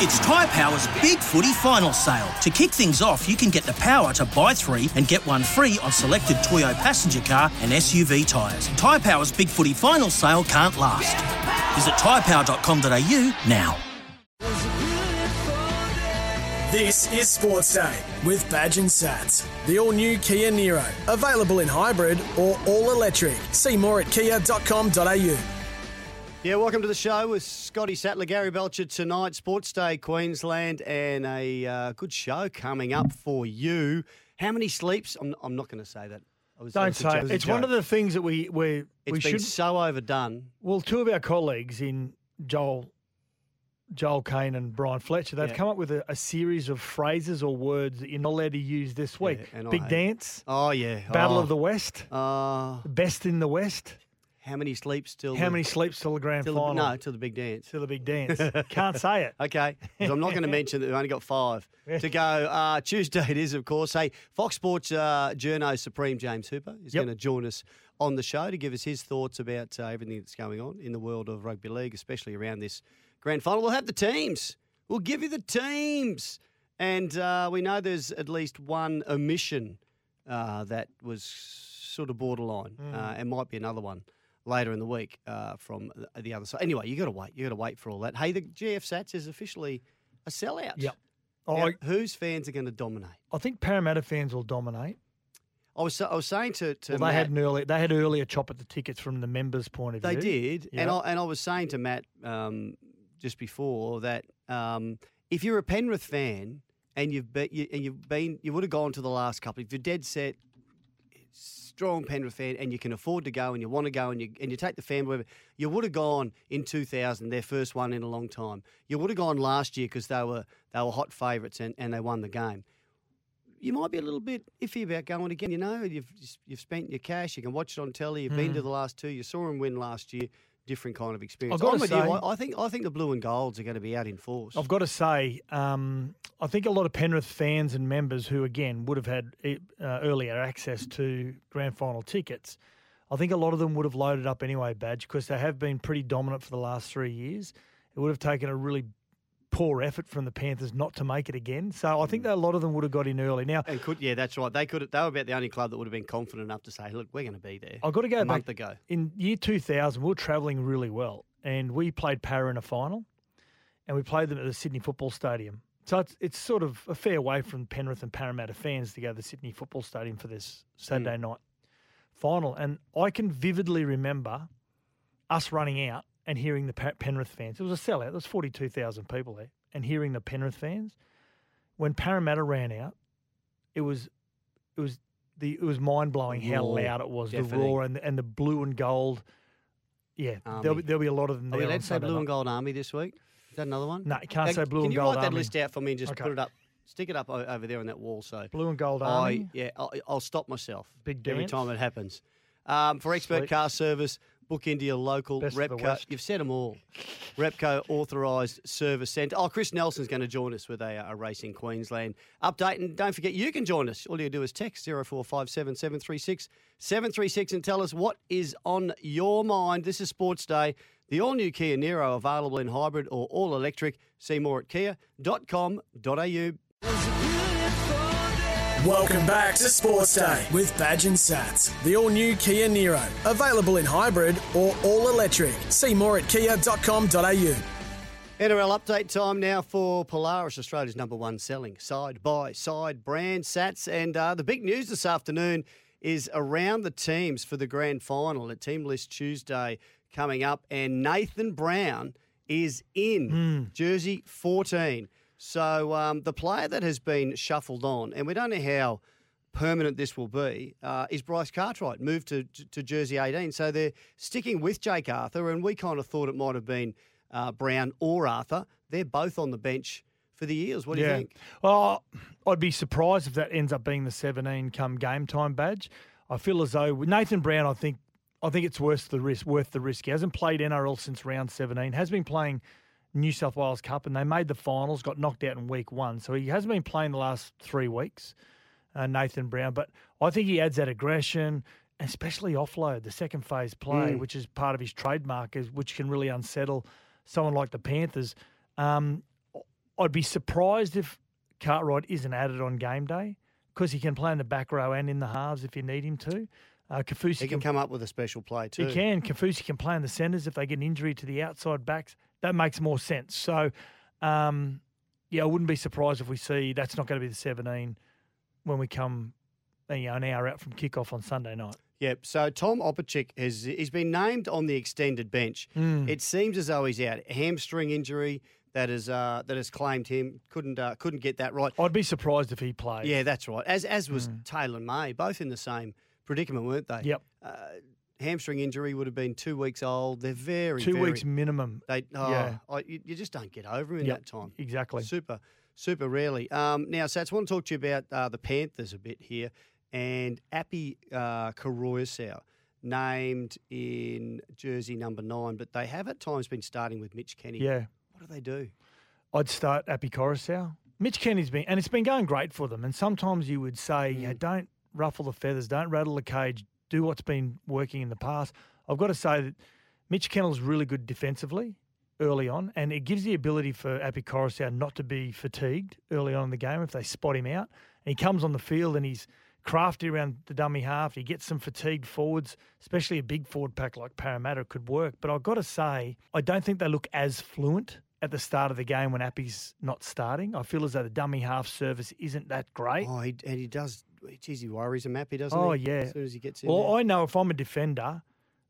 It's Tyre Power's Big Footy Final Sale. To kick things off, you can get the power to buy three and get one free on selected Toyo passenger car and SUV tyres. Tyre Power's Big Footy Final Sale can't last. Visit tyrepower.com.au now. This is Sports Day with Badge and Sats. The all new Kia Niro. Available in hybrid or all electric. See more at kia.com.au. Yeah, welcome to the show with Scotty Sattler, Gary Belcher tonight, Sports Day Queensland, and a uh, good show coming up for you. How many sleeps? I'm, I'm not going to say that. I was, Don't say it. It's one of the things that we we It's we should. so overdone. Well, two of our colleagues in Joel, Joel Kane and Brian Fletcher, they've Yeah. come up with a, a series of phrases or words that you're not allowed to use this week. and Big dance, Oh yeah, Battle oh. of the West, Uh, best in the West. How many sleeps till? How the, many sleeps till the grand till the, final? no, till the big dance. Till the big dance. Can't say it. Okay, I'm not going to mention that we've only got five to go. Uh, Tuesday it is, of course. Hey, Fox Sports uh, journo supreme James Hooper is Yep. going to join us on the show to give us his thoughts about uh, everything that's going on in the world of rugby league, especially around this grand final. We'll have the teams. We'll give you the teams, and uh, we know there's at least one omission uh, that was sort of borderline, uh, and might be another one later in the week uh, from the- the other side. Anyway, you got to wait. You got to wait for all that. Hey, the GF Sats is officially a sellout. Yep. Now, I, whose fans are going to dominate? I think Parramatta fans will dominate. I was I was saying to to Well, they Matt, had an early they had earlier chop at the tickets from the members' point of view. they did, and I and I was saying to Matt um, just before that um, if you're a Penrith fan and you've been you, and you've been you would have gone to the last couple. If you're dead set, strong Penrith fan, and you can afford to go and you want to go and you and you take the family, whatever, you would have gone in 2000, their first one in a long time. You would have gone last year because they were they were hot favourites and, and they won the game. You might be a little bit iffy about going again. You know, you've you've spent your cash. You can watch it on telly. You've been to hmm. the last two. You saw them win last year. Different kind of experience. I'm with you. I, I think I think the blue and golds are going to be out in force. I've got to say, um, I think a lot of Penrith fans and members who, again, would have had uh, earlier access to grand final tickets, I think a lot of them would have loaded up anyway, Badge, because they have been pretty dominant for the last three years. It would have taken a really poor effort from the Panthers not to make it again. So I think hmm. that a lot of them would have got in early. Now, and could yeah, that's right. They could they were about the only club that would have been confident enough to say, look, we're going to be there. I've got to go a back month ago. in year 2000, we were travelling really well, and we played Para in a final, and we played them at the Sydney Football Stadium. So it's, it's sort of a fair way from Penrith and Parramatta fans to go to the Sydney Football Stadium for this Saturday hmm. night final. And I can vividly remember us running out and hearing the Penrith fans. It was a sellout. There was 42,000 people there. And hearing the Penrith fans. When Parramatta ran out, it was it was the it was mind blowing how loud it was. The roar and the, and the blue and gold. Yeah, there'll be, there'll be a lot of them Are there. we allowed to say blue night. and gold army this week? Is that another one? No, you can't Now, say blue can and you gold write that list out for me and just Okay. put it up, stick it up over there on that wall? So Blue and gold I army. yeah, I'll, I'll stop myself Big every time it happens. Um, for expert Sweet. car service, book into your local Best Repco. You've said them all. Repco authorised service centre. Oh, Chris Nelson's going to join us with a, a Racing Queensland update. And don't forget, you can join us. All you do is text 0457 736 736 and tell us what is on your mind. This is Sports Day. The all new Kia Niro available in hybrid or all electric. See more at kia.com.au. Welcome back to Sports Day with Badge and Sats. The all new Kia Niro. Available in hybrid or all electric. See more at kia.com.au. NRL update time now for Polaris, Australia's number one selling side by side brand Sats. And uh, the big news this afternoon is around the teams for the grand final at Team List Tuesday coming up. And Nathan Brown is in jersey 14. So um, the player that has been shuffled on, and we don't know how permanent this will be, uh, is Bryce Cartwright, moved to, to, to jersey 18. So they're sticking with Jake Arthur, and we kind of thought it might have been uh, Brown or Arthur. They're both on the bench for the Eels. What do you think? Well, I'd be surprised if that ends up being the 17 come game time badge. I feel as though with Nathan Brown, I think I think it's worth the risk. Worth the risk. He hasn't played NRL since round 17. Has been playing New South Wales Cup, and they made the finals. Got knocked out in week one, so he hasn't been playing the last three weeks. Uh, Nathan Brown, but I think he adds that aggression, especially offload, the second phase play, Mm. which is part of his trademark, is which can really unsettle someone like the Panthers. Um, I'd be surprised if Cartwright isn't added on game day because he can play in the back row and in the halves if you need him to. Uh, Kafusi He can come up with a special play too. he can. Kafusi can play in the centres if they get an injury to the outside backs. That makes more sense. So, um, yeah, I wouldn't be surprised if we see that's not going to be the 17 when we come you know, an hour out from kickoff on Sunday night. Yep. So Tom Opacic has he's been named on the extended bench. Mm. It seems as though he's out. Hamstring injury that is uh, that has claimed him. Couldn't uh, couldn't get that right. I'd be surprised if he plays. Yeah, that's right. As as was Taylor May, both in the same predicament, weren't they? Mm. Yep. Uh, hamstring injury would have been two weeks old. They're very Two very- weeks minimum. They oh, Yeah. I, you, you just don't get over him in Yep, that time. Exactly. Super, super rarely. Um, now, Sats, I want to talk to you about uh, the Panthers a bit here and Api uh, Koroyasau, named in jersey number nine, but they have at times been starting with Mitch Kenny. Yeah. What do they do? I'd start Api Koroyasau. Mitch Kenny's been, and it's been going great for them. And sometimes you would say, you know, Mm. don't ruffle the feathers, don't rattle the cage, do what's been working in the past. I've got to say that Mitch Kenny's really good defensively early on, and it gives the ability for Api Koroyasau not to be fatigued early on in the game if they spot him out. And he comes on the field and he's crafty around the dummy half. He gets some fatigued forwards, especially a big forward pack like Parramatta could work. But I've got to say, I don't think they look as fluent at the start of the game when Api's not starting. I feel as though the dummy half service isn't that great. Oh, he, and he does. Geez, he worries him happy, doesn't Oh, he? yeah. As soon as he gets in. Well, there. I know if I'm a defender,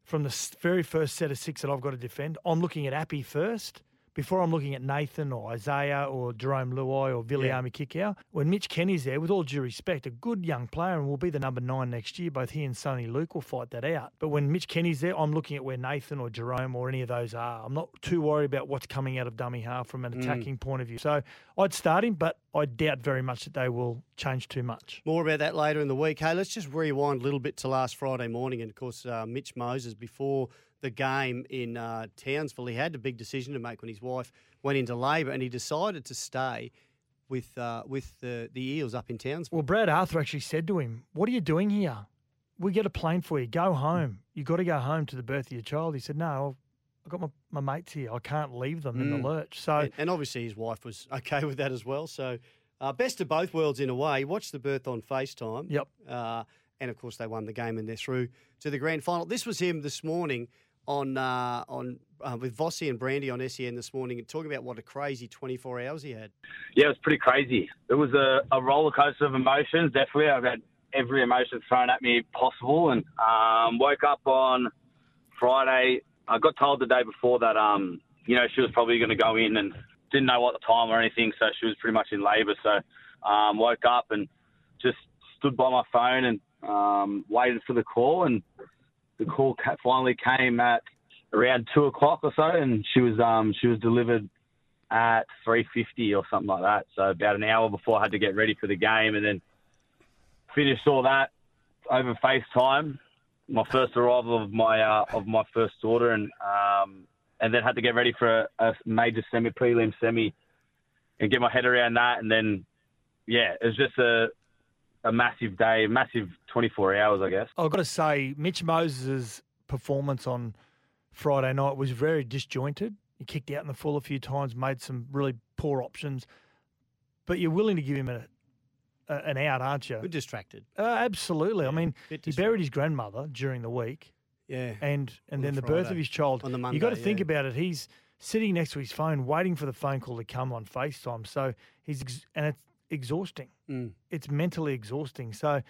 from the very first set of six that I've got to defend, I'm looking at Api first before I'm looking at Nathan or Isaiah or Jarome Luai or Viliami Kikau. When Mitch Kenny's there, with all due respect, a good young player and will be the number nine next year, both he and Soni Luke will fight that out. But when Mitch Kenny's there, I'm looking at where Nathan or Jarome or any of those are. I'm not too worried about what's coming out of dummy half from an attacking point of view. So I'd start him, but I doubt very much that they will change too much. More about that later in the week. Hey, let's just rewind a little bit to last Friday morning. And of course, uh, Mitch Moses, before the game in uh, Townsville, he had a big decision to make when his wife went into labour and he decided to stay with uh, with the, the Eels up in Townsville. Well, Brad Arthur actually said to him, What are you doing here? We get a plane for you. Go home. you got to go home to the birth of your child. He said, No, I've got my, my mates here. I can't leave them in Mm. the lurch. So, and, and obviously, his wife was okay with that as well. So, uh, best of both worlds in a way. Watched the birth on FaceTime. Yep. Uh, and of course, they won the game and they're through to the grand final. This was him this morning on uh, on uh, with Vossi and Brandy on SEN this morning, and talking about what a crazy 24 hours he had. yeah, it was pretty crazy. It was a, a roller coaster of emotions. Definitely, I've had every emotion thrown at me possible, and um, woke up on Friday. I got told the day before that um, you know she was probably going to go in, and didn't know what the time or anything, so she was pretty much in labour. So um, woke up and just stood by my phone and um, waited for the call, and the call finally came at around two o'clock or so, and she was um, she was delivered at 3.50 or something like that. So about an hour before I had to get ready for the game and then finished all that over FaceTime. My first arrival of my uh, of my first daughter and um, and then had to get ready for a, a major semi prelim semi and get my head around that and then yeah, it was just a a massive day, massive 24 hours, I guess. I've got to say, Mitch Moses' performance on Friday night was very disjointed. He kicked out in the full a few times, made some really poor options, but you're willing to give him a, a, an out, aren't you? We're distracted. Uh, absolutely. I mean, he buried his grandmother during the week. Yeah. and and then the the birth of his child. On the Monday. You've got to think yeah. about it. He's sitting next to his phone, waiting for the phone call to come on Facetime. So he's ex- and it's exhausting. Mm. It's mentally exhausting. So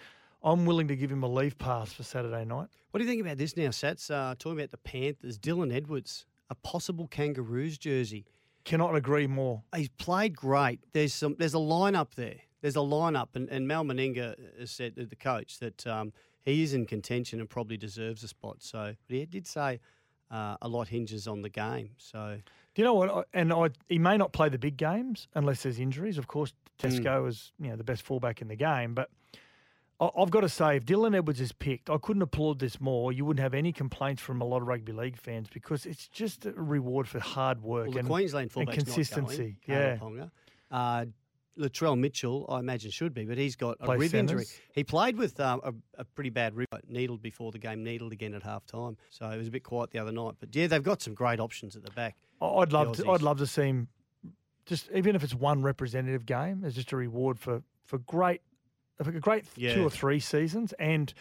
I'm willing to give him a leave pass for Saturday night. What do you think about this now, Sats? Uh, talking about the Panthers, Dylan Edwards, a possible Kangaroos jersey. Cannot agree more. He's played great. There's some. There's a lineup there. There's a lineup, and, and Mal Meninga has said the coach that um, he is in contention and probably deserves a spot. So, but he did say uh, a lot hinges on the game. So Do you know what? I- And I, he may not play the big games unless there's injuries. Of course, Tedesco is you know the best fullback in the game, but I- I've got to say, if Dylan Edwards is picked, I couldn't applaud this more. You wouldn't have any complaints from a lot of rugby league fans because it's just a reward for hard work Well, the and, Queensland and consistency. Going, yeah, Uh, Latrell Mitchell, I imagine, should be, but he's got a Plays rib injury. He played with um, a, a pretty bad rib, needled before the game, needled again at half time. So it was a bit quiet the other night. But yeah, they've got some great options at the back. I'd love to. I'd love to see him. Just even if it's one representative game, as just a reward for for great, for a great Yeah. two or three seasons, and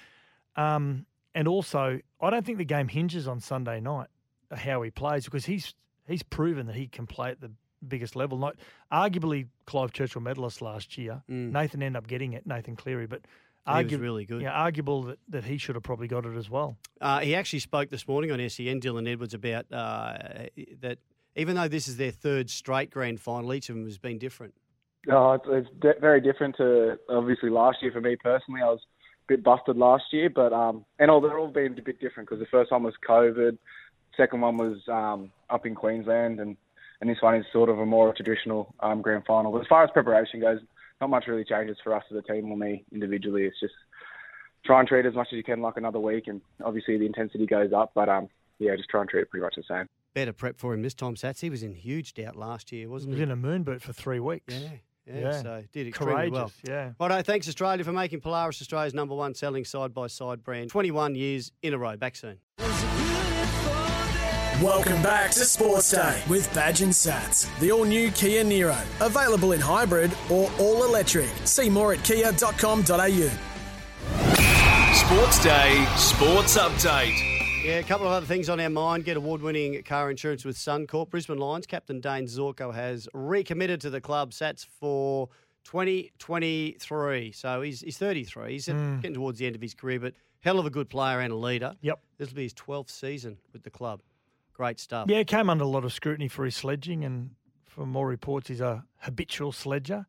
um and also I don't think the game hinges on Sunday night how he plays because he's he's proven that he can play at the biggest level. Not arguably Clive Churchill medalist last year. Nathan ended up getting it, Nathan Cleary, but. Mm. He was really good. Yeah, arguable that, that he should have probably got it as well. Uh, he actually spoke this morning on SEN, Dylan Edwards, about uh, that even though this is their third straight grand final, each of them has been different. Oh, it's, it's de- very different to obviously last year for me personally. I was a bit busted last year, but um, and all they're all been a bit different because the first one was COVID, second one was um, up in Queensland, and and this one is sort of a more traditional um, grand final. But as far as preparation goes, not much really changes for us as a team or me individually. It's just try and treat as much as you can like another week, and obviously the intensity goes up, but um, yeah, just try and treat it pretty much the same. Better prep for him this time, Sats. He was in huge doubt last year, wasn't he? was he? in a moon boot for three weeks. Yeah, yeah, Yeah. So did extremely Courageous, well. yeah. Righto, thanks Australia for making Polaris Australia's number one selling side by side brand. 21 years in a row. Back soon. Welcome back to Sports Day with Badge and Sats. The all new Kia Niro. Available in hybrid or all electric. See more at kia.com.au. Sports Day Sports Update. Yeah, a couple of other things on our mind. Get award-winning car insurance with Suncorp. Brisbane Lions captain Dane Zorko has recommitted to the club. Sats for 2023. So he's he's 33. He's hmm. getting towards the end of his career, but hell of a good player and a leader. Yep. This will be his 12th season with the club. Great stuff. Yeah, he came under a lot of scrutiny for his sledging, and from more reports, he's a habitual sledger.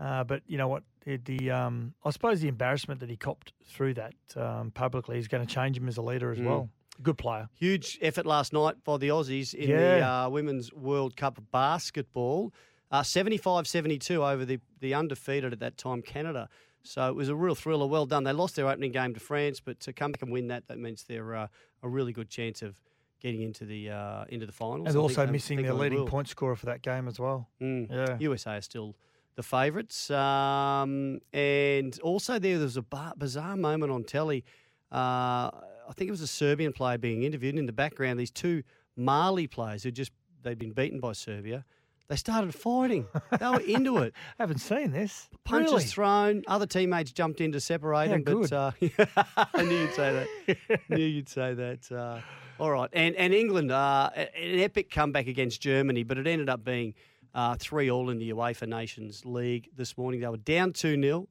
Uh, but you know what? The, um, I suppose the embarrassment that he copped through that um, publicly is going to change him as a leader as Mm. well. Good player. Huge effort last night by the Aussies in the uh, Women's World Cup basketball. Uh, 75-72 over the, the undefeated at that time Canada. So it was a real thriller. Well done. They lost their opening game to France, but to come back and win that, that means they're uh, a really good chance of getting into the uh, into the finals. And also missing their leading will. point scorer for that game as well. Mm. Yeah. USA are still the favourites. Um, and also there was a bar- bizarre moment on telly. Uh, I think it was a Serbian player being interviewed. In the background, these two Mali players who just they'd been beaten by Serbia. They started fighting. They were into it. I haven't seen this. Punches Really? thrown. Other teammates jumped in to separate How them. But uh, I knew you'd say that. knew you'd say that. Uh, all right. And and England, uh, an epic comeback against Germany, but it ended up being uh, three all in the UEFA Nations League this morning. They were down two 0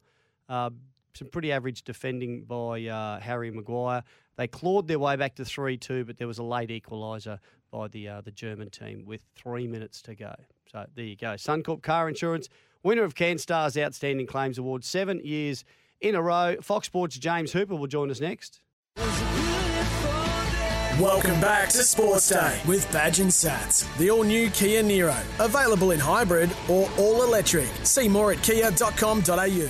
uh, Some pretty average defending by uh, Harry Maguire. They clawed their way back to three two, but there was a late equaliser by the uh, the German team with three minutes to go. So there you go. Suncorp Car Insurance, winner of CanStar's Outstanding Claims Award, seven years in a row. Fox Sports' James Hooper will join us next. Welcome back to Sports Day with Badge and Sats. The all new Kia Niro. Available in hybrid or all electric. See more at kia.com.au.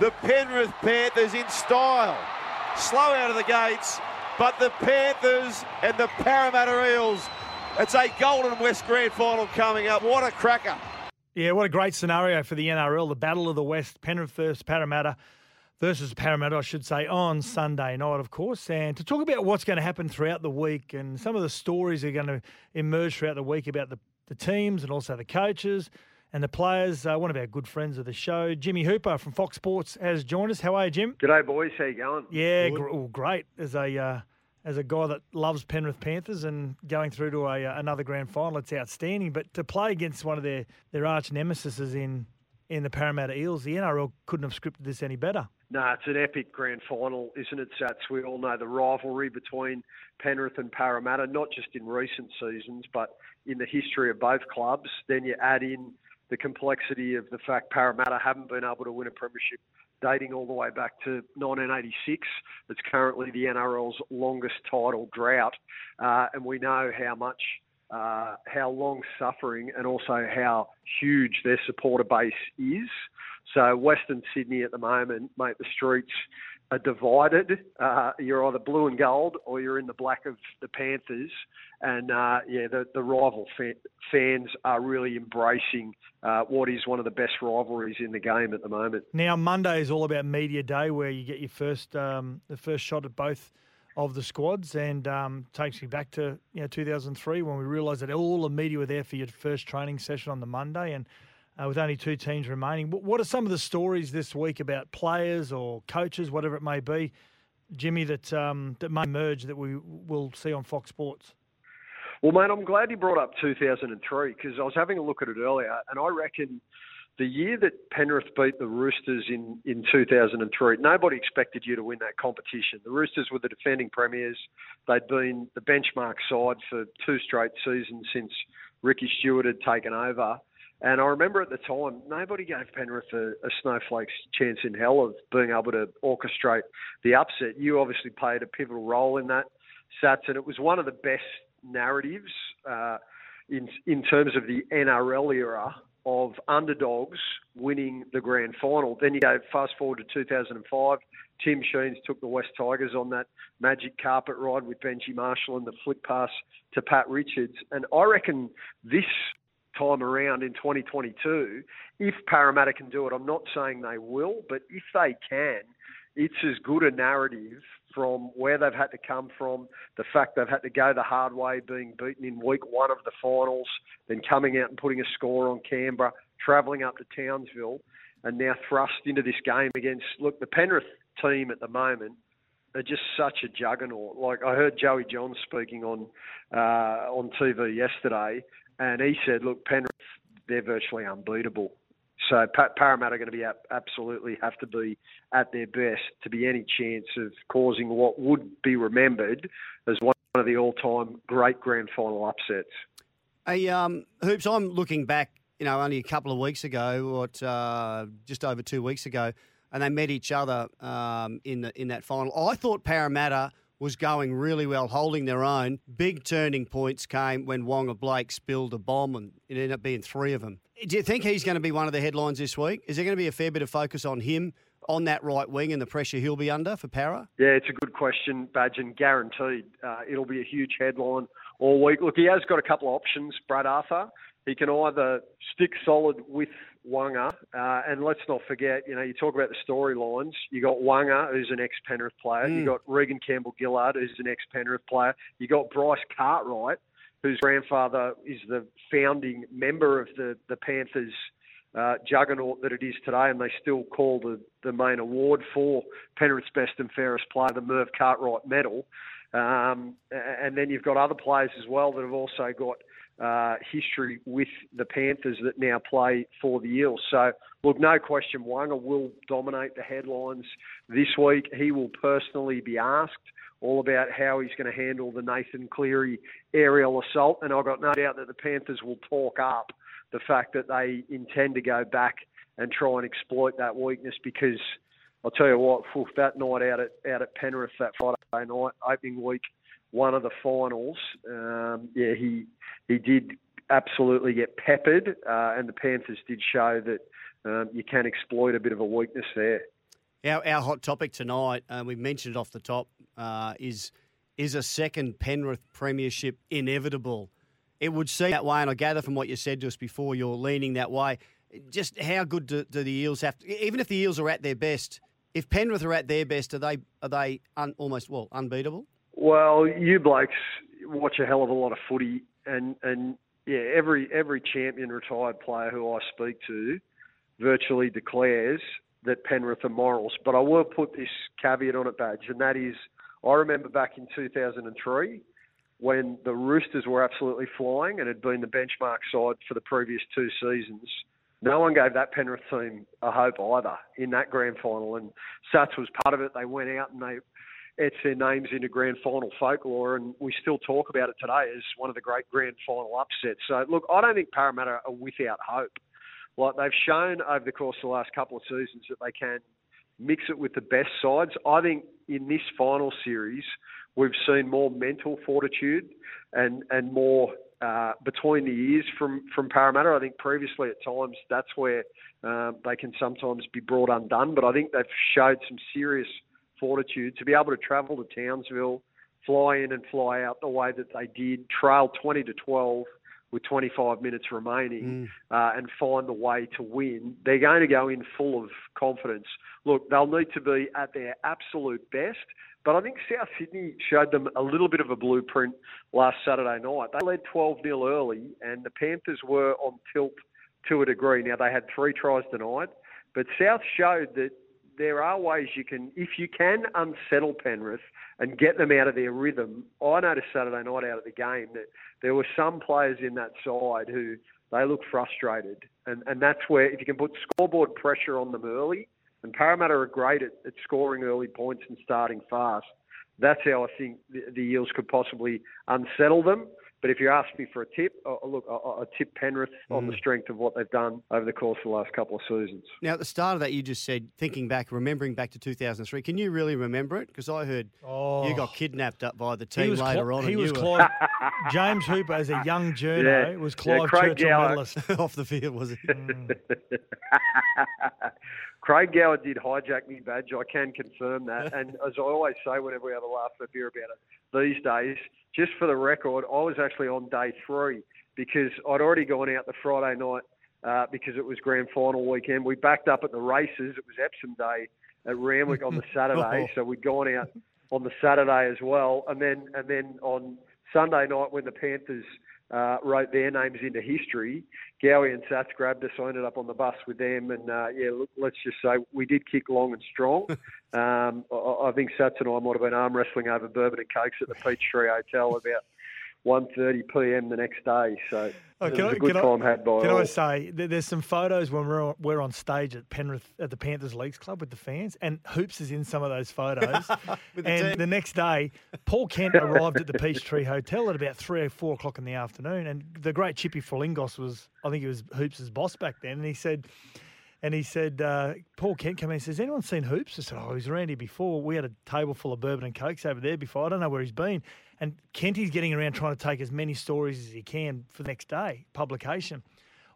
The Penrith Panthers in style. Slow out of the gates, but the Panthers and the Parramatta Eels. It's a Golden West Grand Final coming up. What a cracker. Yeah, what a great scenario for the NRL. The Battle of the West, Penrith versus Parramatta versus Parramatta, I should say, on Sunday night, of course. And to talk about what's going to happen throughout the week and some of the stories that are going to emerge throughout the week about the, the teams and also the coaches and the players, uh, one of our good friends of the show, Jimmy Hooper from Fox Sports, has joined us. How are you, Jim? G'day, boys. How you going? Yeah, gr- oh, great. As a uh, as a guy that loves Penrith Panthers and going through to a uh, another grand final, it's outstanding. But to play against one of their their arch nemesis in in the Parramatta Eels, the NRL couldn't have scripted this any better. No, it's an epic grand final, isn't it, Sats? We all know the rivalry between Penrith and Parramatta, not just in recent seasons, but in the history of both clubs. Then you add in the complexity of the fact Parramatta haven't been able to win a premiership dating all the way back to 1986. It's currently the NRL's longest title drought, uh, and we know how much uh, how long suffering and also how huge their supporter base is. So Western Sydney at the moment, mate, the streets are divided. Uh, you're either blue and gold or you're in the black of the Panthers. And uh, yeah, the, the rival fa- fans are really embracing uh, what is one of the best rivalries in the game at the moment. Now Monday is all about media day, where you get your first um, the first shot at both of the squads, and um, takes me back to you know 2003 when we realised that all the media were there for your first training session on the Monday, and uh, with only two teams remaining. What are some of the stories this week about players or coaches, whatever it may be, Jimmy, that um, that may emerge that we will see on Fox Sports? Well, mate, I'm glad you brought up 2003 because I was having a look at it earlier, and I reckon the year that Penrith beat the Roosters in, in 2003, nobody expected you to win that competition. The Roosters were the defending premiers. They'd been the benchmark side for two straight seasons since Ricky Stuart had taken over. And I remember at the time, nobody gave Penrith a, a snowflake's chance in hell of being able to orchestrate the upset. You obviously played a pivotal role in that, Sats, and it was one of the best narratives uh, in in terms of the NRL era of underdogs winning the grand final. Then you go fast forward to 2005. Tim Sheens took the West Tigers on that magic carpet ride with Benji Marshall and the flick pass to Pat Richards. And I reckon this time around in 2022, if Parramatta can do it, I'm not saying they will, but if they can, it's as good a narrative from where they've had to come from, the fact they've had to go the hard way, being beaten in week one of the finals, then coming out and putting a score on Canberra, travelling up to Townsville, and now thrust into this game against, look, the Penrith team at the moment are just such a juggernaut. Like I heard Joey Johns speaking on uh, on TV yesterday, and he said, "Look, Penrith, they're virtually unbeatable." So Parramatta are going to be absolutely have to be at their best to be any chance of causing what would be remembered as one of the all-time great grand final upsets. Hey, um, hoops! I'm looking back, you know, only a couple of weeks ago, what uh, just over two weeks ago, and they met each other um, in the in that final. I thought Parramatta was going really well, holding their own. Big turning points came when Waqa Blake spilled a bomb, and it ended up being three of them. Do you think he's going to be one of the headlines this week? Is there going to be a fair bit of focus on him on that right wing and the pressure he'll be under for Para? Yeah, it's a good question, Badge, and guaranteed uh, it'll be a huge headline all week. Look, he has got a couple of options, Brad Arthur. He can either stick solid with Waqa, uh, and let's not forget, you know, you talk about the storylines. You got Waqa, who's an ex-Penrith player. Mm. You got Reagan Campbell-Gillard, who's an ex-Penrith player. You got Bryce Cartwright, whose grandfather is the founding member of the the Panthers. Uh, juggernaut that it is today, and they still call the, the main award for Penrith's best and fairest player the Merv Cartwright Medal. Um, and then you've got other players as well that have also got uh, history with the Panthers that now play for the Eels. So, look, no question, Waqa will dominate the headlines this week. He will personally be asked all about how he's going to handle the Nathan Cleary aerial assault, and I've got no doubt that the Panthers will talk up the fact that they intend to go back and try and exploit that weakness because I'll tell you what, that night out at out at Penrith that Friday night opening week one of the finals, um, yeah, he he did absolutely get peppered, uh, and the Panthers did show that um, you can exploit a bit of a weakness there. Our, our hot topic tonight, uh, we mentioned it off the top, uh, is is a second Penrith premiership inevitable? It would seem that way, and I gather from what you said to us before, you're leaning that way. Just how good do, do the Eels have to? Even if the Eels are at their best, if Penrith are at their best, are they are they un, almost well unbeatable? Well, you blokes watch a hell of a lot of footy, and and yeah, every every champion retired player who I speak to virtually declares that Penrith are morals. But I will put this caveat on it, badge, and that is, I remember back in 2003 when the Roosters were absolutely flying and had been the benchmark side for the previous two seasons. No one gave that Penrith team a hope either in that grand final, and Sats was part of it. They went out and they etched their names into grand final folklore, and we still talk about it today as one of the great grand final upsets. So, look, I don't think Parramatta are without hope. Like they've shown over the course of the last couple of seasons that they can mix it with the best sides. I think in this final series, we've seen more mental fortitude and and more uh, between the ears from, from Parramatta. I think previously at times that's where um, they can sometimes be brought undone, but I think they've showed some serious fortitude to be able to travel to Townsville, fly in and fly out the way that they did, trail 20 to 12 with 25 minutes remaining uh, and find the way to win. They're going to go in full of confidence. Look, they'll need to be at their absolute best, but I think South Sydney showed them a little bit of a blueprint last Saturday night. They led 12 0 early, and the Panthers were on tilt to a degree. Now, they had three tries tonight, but South showed that there are ways you can, if you can unsettle Penrith and get them out of their rhythm. I noticed Saturday night out of the game that there were some players in that side who they look frustrated, and and that's where if you can put scoreboard pressure on them early, and Parramatta are great at, at scoring early points and starting fast. That's how I think the, the Eels could possibly unsettle them. But if you ask me for a tip, uh, uh look, uh, uh, I, I tip Penrith on the mm. strength of what they've done over the course of the last couple of seasons. Now, at the start of that, you just said, thinking back, remembering back to 2003, can you really remember it? Because I heard Oh. you got oh. kidnapped up by the team later Cli- on. he and was you Clive, James Hooper as a young journo Yeah. was Yeah, Clive Craig Churchill Gower. medalist. off the field, was it? Craig Gower did hijack me badge. I can confirm that. And as I always say whenever we have a laugh at a beer about it, these days, just for the record, I was actually on day three because I'd already gone out the Friday night uh, because it was grand final weekend. We backed up at the races. It was Epsom Day at Randwick on the Saturday, so we'd gone out on the Saturday as well. And then and then on Sunday night when the Panthers uh, wrote their names into history, Gowie and Sats grabbed us. I ended up on the bus with them, and uh, yeah, look, let's just say we did kick long and strong. um, I, I think Sats and I might have been arm wrestling over bourbon and cokes at the Peachtree Hotel about 1.30 p.m. the next day. So Oh, it can was I- a good can I- time had by Can all. I say there's some photos when we're on, we're on stage at Penrith at the Panthers Leagues Club with the fans, and Hoops is in some of those photos. With the and team. the next day, Paul Kent arrived at the Peachtree Hotel at about three or four o'clock in the afternoon, and the great Chippy Flingos was I think he was Hoops' boss back then, and he said. And he said, uh, Paul Kent came in and says, anyone seen Hoops? I said, oh, he's around here before. We had a table full of bourbon and cokes over there before. I don't know where he's been. And Kenty's getting around trying to take as many stories as he can for the next day, publication.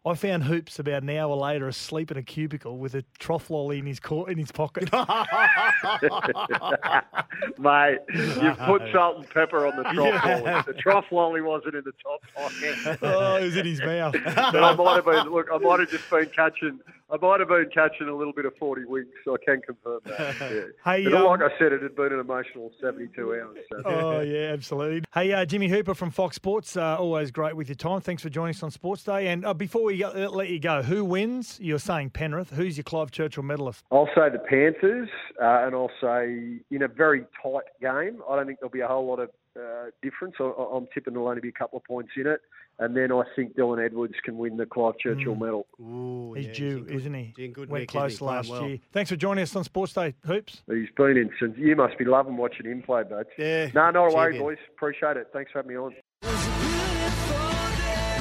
I found Hoops about an hour later asleep in a cubicle with a trough lolly in his cor- in his pocket. Mate, you've put salt and pepper on the trough lolly. The trough lolly wasn't in the top pocket. oh, it was in his mouth. But I might have been, look, I might have just been catching, I might have been catching a little bit of 40 winks, so I can confirm that. Yeah. Hey, But um, like I said, it had been an emotional 72 hours. So. Oh yeah, absolutely. Hey, uh, Jimmy Hooper from Fox Sports. Uh, always great with your time. Thanks for joining us on Sports Day. And uh, before we uh, let you go, who wins? You're saying Penrith. Who's your Clive Churchill medalist? I'll say the Panthers, uh, and I'll say in a very tight game. I don't think there'll be a whole lot of uh, difference. I, I- I'm tipping there'll only be a couple of points in it. And then I think Dylan Edwards can win the Clive Churchill mm. medal. Ooh, He's yeah, due, in good- isn't he? he's in good Went nick, close he? Last well. year. Thanks for joining us on Sports Day, Hoops. He's been in since. You must be loving watching him play, Bud. Yeah, No, not a worry, boys. Appreciate it. Thanks for having me on.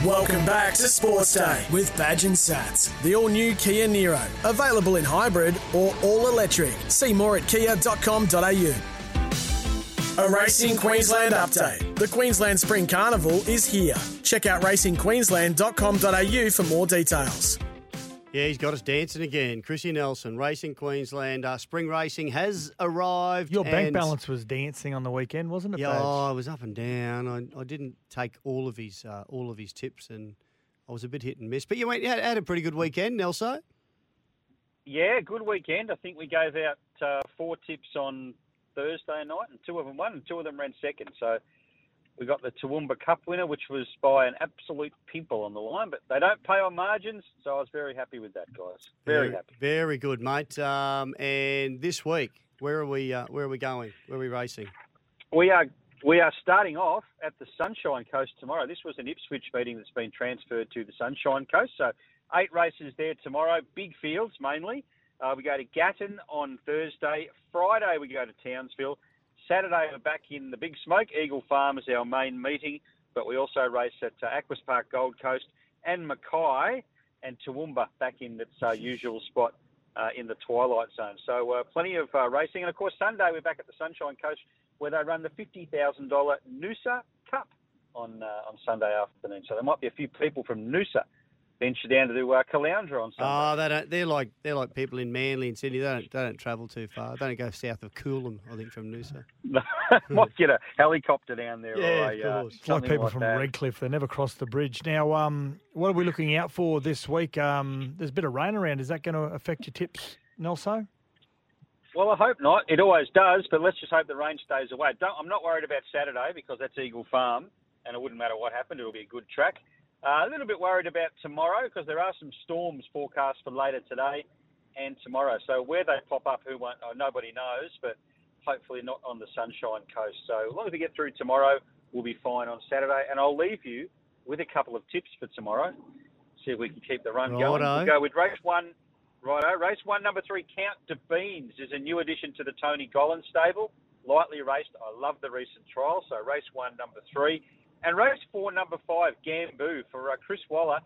Welcome back to Sports Day with Badge and Sats. The all new Kia Niro. Available in hybrid or all electric. See more at kia.com.au. A Racing Queensland update. The Queensland Spring Carnival is here. Check out racingqueensland.com.au for more details. Yeah, he's got us dancing again. Chrissy Nelson, Racing Queensland. Uh, spring racing has arrived. Your bank balance was dancing on the weekend, wasn't it? Yeah, Badge? oh, I was up and down. I, I didn't take all of his uh, all of his tips, and I was a bit hit and miss. But you went, had, had a pretty good weekend, Nelson. Yeah, good weekend. I think we gave out uh, four tips on Thursday night, and two of them won, and two of them ran second. So we got the Toowoomba Cup winner, which was by an absolute pimple on the line, but they don't pay on margins, so I was very happy with that, guys. Very happy. Very good, mate. Um, and this week, where are we? Uh, where are we going? Where are we racing? We are we are starting off at the Sunshine Coast tomorrow. This was an Ipswich meeting that's been transferred to the Sunshine Coast. So eight races there tomorrow, big fields mainly. Uh, we go to Gatton on Thursday. Friday we go to Townsville. Saturday we're back in the Big Smoke. Eagle Farm is our main meeting, but we also race at uh, Aquis Park Gold Coast and Mackay and Toowoomba back in its uh, usual spot uh, in the twilight zone. So uh, plenty of uh, racing, and of course Sunday we're back at the Sunshine Coast where they run the fifty thousand dollar Noosa Cup. on uh, on Sunday afternoon. So there might be a few people from Noosa venture down to do uh, Caloundra on Sunday. Oh, they don't. They're like they're like people in Manly and Sydney. They don't they don't travel too far. They don't go south of Coolum. I think from Noosa. might get a helicopter down there. Yeah, or a, of uh, course. It's like people like from that. Redcliffe, they never cross the bridge. Now, um, what are we looking out for this week? Um, there's a bit of rain around. Is that going to affect your tips, Nelso? Well, I hope not. It always does, but let's just hope the rain stays away. Don't, I'm not worried about Saturday because that's Eagle Farm, and it wouldn't matter what happened. It'll be a good track. Uh, a little bit worried about tomorrow because there are some storms forecast for later today and tomorrow. So where they pop up, who won't? Oh, nobody knows, but hopefully not on the Sunshine Coast. So as long as we get through tomorrow, we'll be fine on Saturday. And I'll leave you with a couple of tips for tomorrow. See if we can keep the run going. Righto. We'll go with race one. Righto. Race one, number three, Count de Beans is a new addition to the Tony Gollan stable. Lightly raced. I love the recent trial. So race one, number three. And race four, number five, Gamboo for uh, Chris Waller.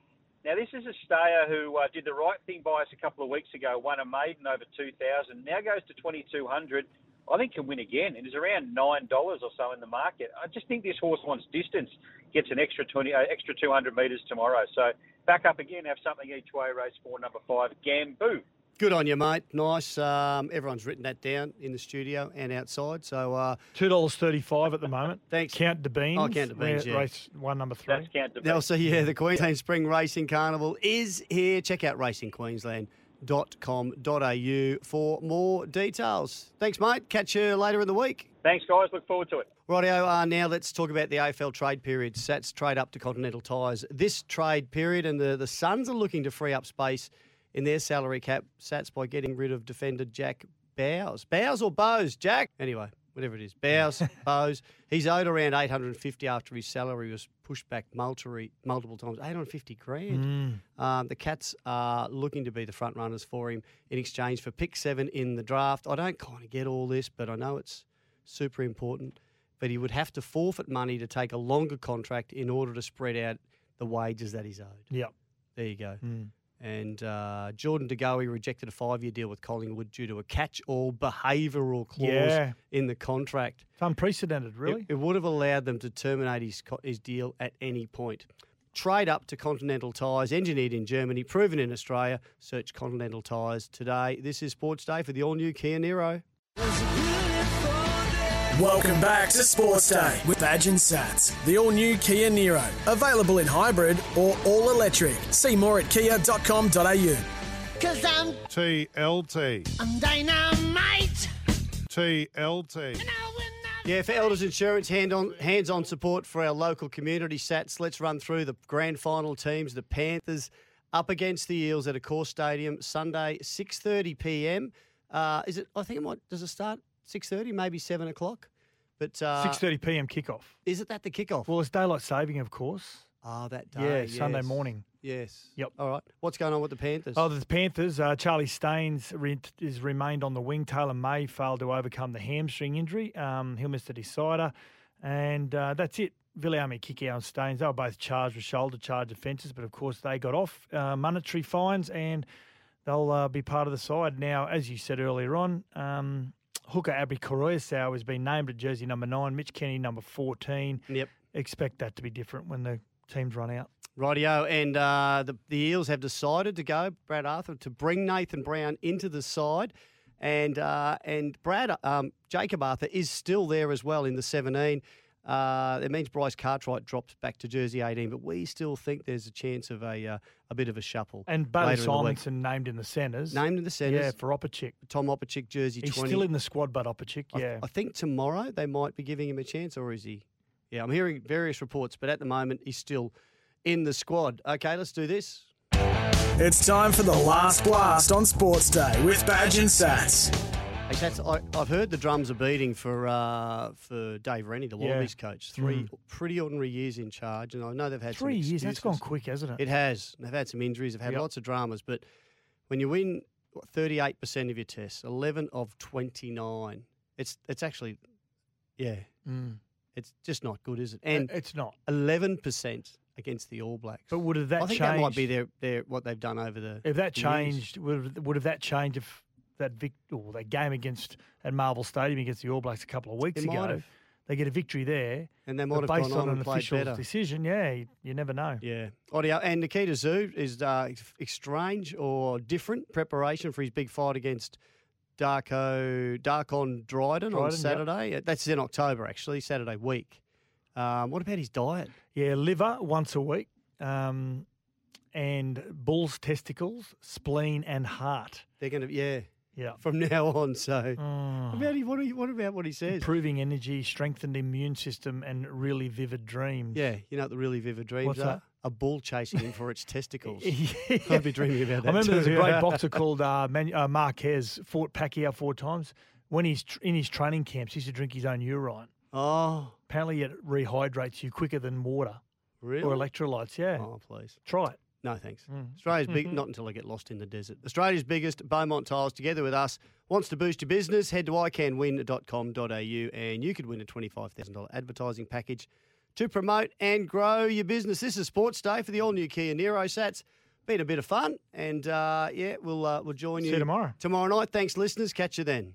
Now, this is a stayer who uh, did the right thing by us a couple of weeks ago, won a maiden over 2,000, now goes to 2,200. I think can win again. It is around $9 or so in the market. I just think this horse wants distance, gets an extra 20, uh, extra 200 metres tomorrow. So back up again, have something each way, race four, number five, Gamboo. Good on you, mate. Nice. Um, everyone's written that down in the studio and outside. So uh, Two dollars thirty-five at the moment. Thanks. Count the beans. Oh, Count the Beans, yeah. Race one, number three. That's Count de Now, Beans. so yeah, the Queensland Spring Racing Carnival is here. Check out racingqueensland.com.au for more details. Thanks, mate. Catch you later in the week. Thanks, guys. Look forward to it. Rightio, uh, now let's talk about the AFL trade period. Sats trade up to Continental Tires this trade period, and the, the Suns are looking to free up space in their salary cap, Sats, by getting rid of defender Jack Bowes. Bowes or Bowes? Jack? Anyway, whatever it is. Bowes, Bowes. He's owed around 850 after his salary was pushed back multiple, multiple times. 850 grand. Um, the Cats are looking to be the front runners for him in exchange for pick seven in the draft. I don't kind of get all this, but I know it's super important. But he would have to forfeit money to take a longer contract in order to spread out the wages that he's owed. Yep. There you go. Mm. And uh, Jordan DeGoey rejected a five year deal with Collingwood due to a catch all behavioural clause Yeah. in the contract. It's unprecedented, really. It, it would have allowed them to terminate his, his deal at any point. Trade up to Continental Tyres, engineered in Germany, proven in Australia. Search Continental Tyres today. This is Sports Day for the all new Kia Niro. Welcome back to Sports Day with Badge and Sats. The all new Kia Niro, Available in hybrid or all electric. See more at kia.com.au. Cause I'm, TLT. I'm dynamite. TLT. Yeah, for Elders Insurance, hand on, hands-on support for our local community sats. Let's run through the grand final teams. The Panthers up against the Eels at Accor stadium Sunday, 6:30 p.m. Uh, is it? I think it might. Does it start 6:30? Maybe seven o'clock. But uh, Six thirty p.m. kickoff. Is it that the kickoff? Well, it's daylight saving, of course. Oh, that day. Yeah, Sunday morning. Yes. Yep. All right. What's going on with the Panthers? Oh, the Panthers. Uh, Charlie Staines re- is remained on the wing. Taylor May failed to overcome the hamstring injury. Um, he'll miss the decider, and uh, that's it. Viliami, Kikau, and Staines. They were both charged with shoulder charge offences, but of course they got off uh, monetary fines, and they'll uh, be part of the side now. As you said earlier on, um, hooker Api Koroyasau has been named at jersey number nine. Mitch Kenny number fourteen. Yep. Expect that to be different when the teams run out. Rightio, and uh, the, the Eels have decided to go, Brad Arthur, to bring Nathan Brown into the side. And uh, and Brad um, Jakob Arthur is still there as well in the 17. Uh, it means Bryce Cartwright drops back to jersey 18, but we still think there's a chance of a uh, a bit of a shuffle. And Bailey later in the week. Simonsson named in the centres. Named in the centres. Yeah, for Opacic. Tom Opacic, jersey He's 20. still in the squad, but Opacic, I- yeah. I, think tomorrow they might be giving him a chance, or is he? Yeah, I'm hearing various reports, but at the moment he's still in the squad. Okay, let's do this. It's time for the last blast on Sports Day with Badge and Sats. Hey, Sats, I, I've heard the drums are beating for uh, for Dave Rennie, the Yeah. Coach. Three Mm. pretty ordinary years in charge, and I know they've had some Three years, that's gone quick, hasn't it? It has. They've had some injuries. They've had Yep. lots of dramas, but when you win thirty-eight percent of your tests, eleven of twenty-nine, it's it's actually, yeah, Mm. it's just not good, is it? And it's not eleven percent against the All Blacks. But would have that I think changed? that might be their, their what they've done over the. If that the years. changed, would have, would have that changed if that vic, or that game against at Marvel Stadium against the All Blacks a couple of weeks It might ago? have. they get a victory there. And they might have based gone on on an and played official's better. decision, yeah, you, you never know. Yeah. Audio. And Nikita Tszyu is uh, strange or different preparation for his big fight against Darko Darkon Dryden, on Dryden, yep. Saturday. Uh, That's in October, actually, Saturday week. Um, what about his diet? Yeah, liver once a week, um, and bull's testicles, spleen, and heart. They're going to, yeah, Yeah. from now on. So, Oh. what, about what, he- what about what he says? Improving energy, strengthened immune system, and really vivid dreams. Yeah, you know what the really vivid dreams What's are? that? A bull chasing him for its testicles. Yeah. I'd be dreaming about that. I remember there's a great boxer called uh, Man- uh, Marquez, fought Pacquiao four times. When he's tr- in his training camps, he used to drink his own urine. Oh, Apparently, it rehydrates you quicker than water really? or electrolytes. Yeah, Oh, please. try it. No, thanks. Mm. Australia's big, not until I get lost in the desert. Australia's biggest Beaumont Tiles, together with us, wants to boost your business. Head to icanwin.com.au and you could win a $25,000 advertising package to promote and grow your business. This is Sports Day for the all new Kia Niro Sats. Been a bit of fun, and uh, yeah, we'll uh, we'll join See you you tomorrow. Tomorrow night. Thanks, listeners. Catch you then.